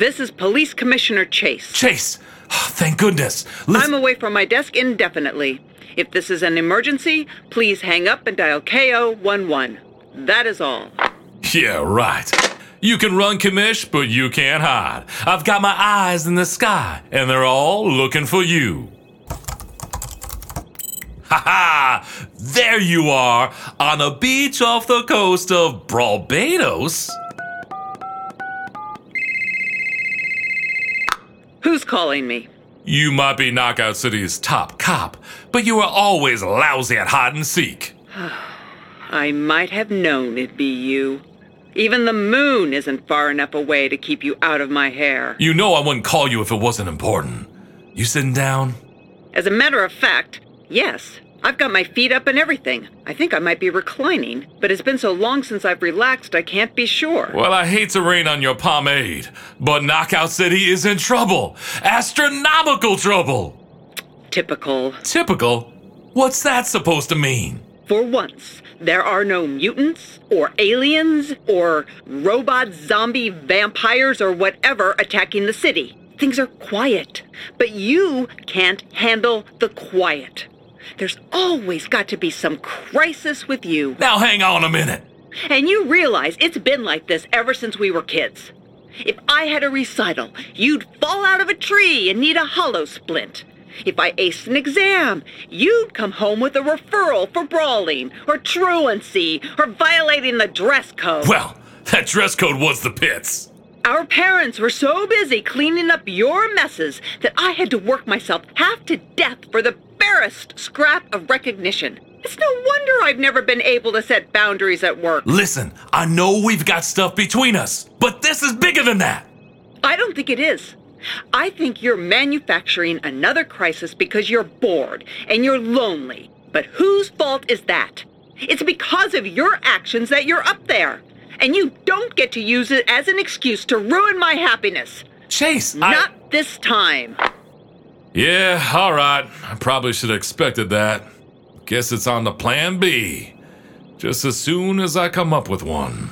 This is Police Commissioner Chase. Chase! Oh, thank goodness. Listen, I'm away from my desk indefinitely. If this is an emergency, please hang up and dial KO 11. That is all. yeah, right. You can run, Commish, but you can't hide. I've got my eyes in the sky, and they're all looking for you. Ha ha! There you are, on a beach off the coast of Barbados. Who's calling me? You might be Knockout City's top cop, but you are always lousy at hide and seek. I might have known it'd be you. Even the moon isn't far enough away to keep you out of my hair. You know I wouldn't call you if it wasn't important. You sitting down? As a matter of fact, yes. I've got my feet up and everything. I think I might be reclining, but it's been so long since I've relaxed I can't be sure. Well, I hate to rain on your pomade, but Knockout City is in trouble. Astronomical trouble. Typical. Typical? What's that supposed to mean? For once, there are no mutants, or aliens, or robot zombie vampires, or whatever attacking the city. Things are quiet. But you can't handle the quiet. There's always got to be some crisis with you. Now hang on a minute. And you realize it's been like this ever since we were kids. If I had a recital, you'd fall out of a tree and need a hollow splint. If I aced an exam, you'd come home with a referral for brawling, or truancy, or violating the dress code. Well, that dress code was the pits. Our parents were so busy cleaning up your messes that I had to work myself half to death for the barest scrap of recognition. It's no wonder I've never been able to set boundaries at work. Listen, I know we've got stuff between us, but this is bigger than that. I don't think it is. I think you're manufacturing another crisis because you're bored and you're lonely. But whose fault is that? It's because of your actions that you're up there. And you don't get to use it as an excuse to ruin my happiness. Chase, I- Not this time. Yeah, all right. I probably should have expected that. Guess it's on the plan B. Just as soon as I come up with one.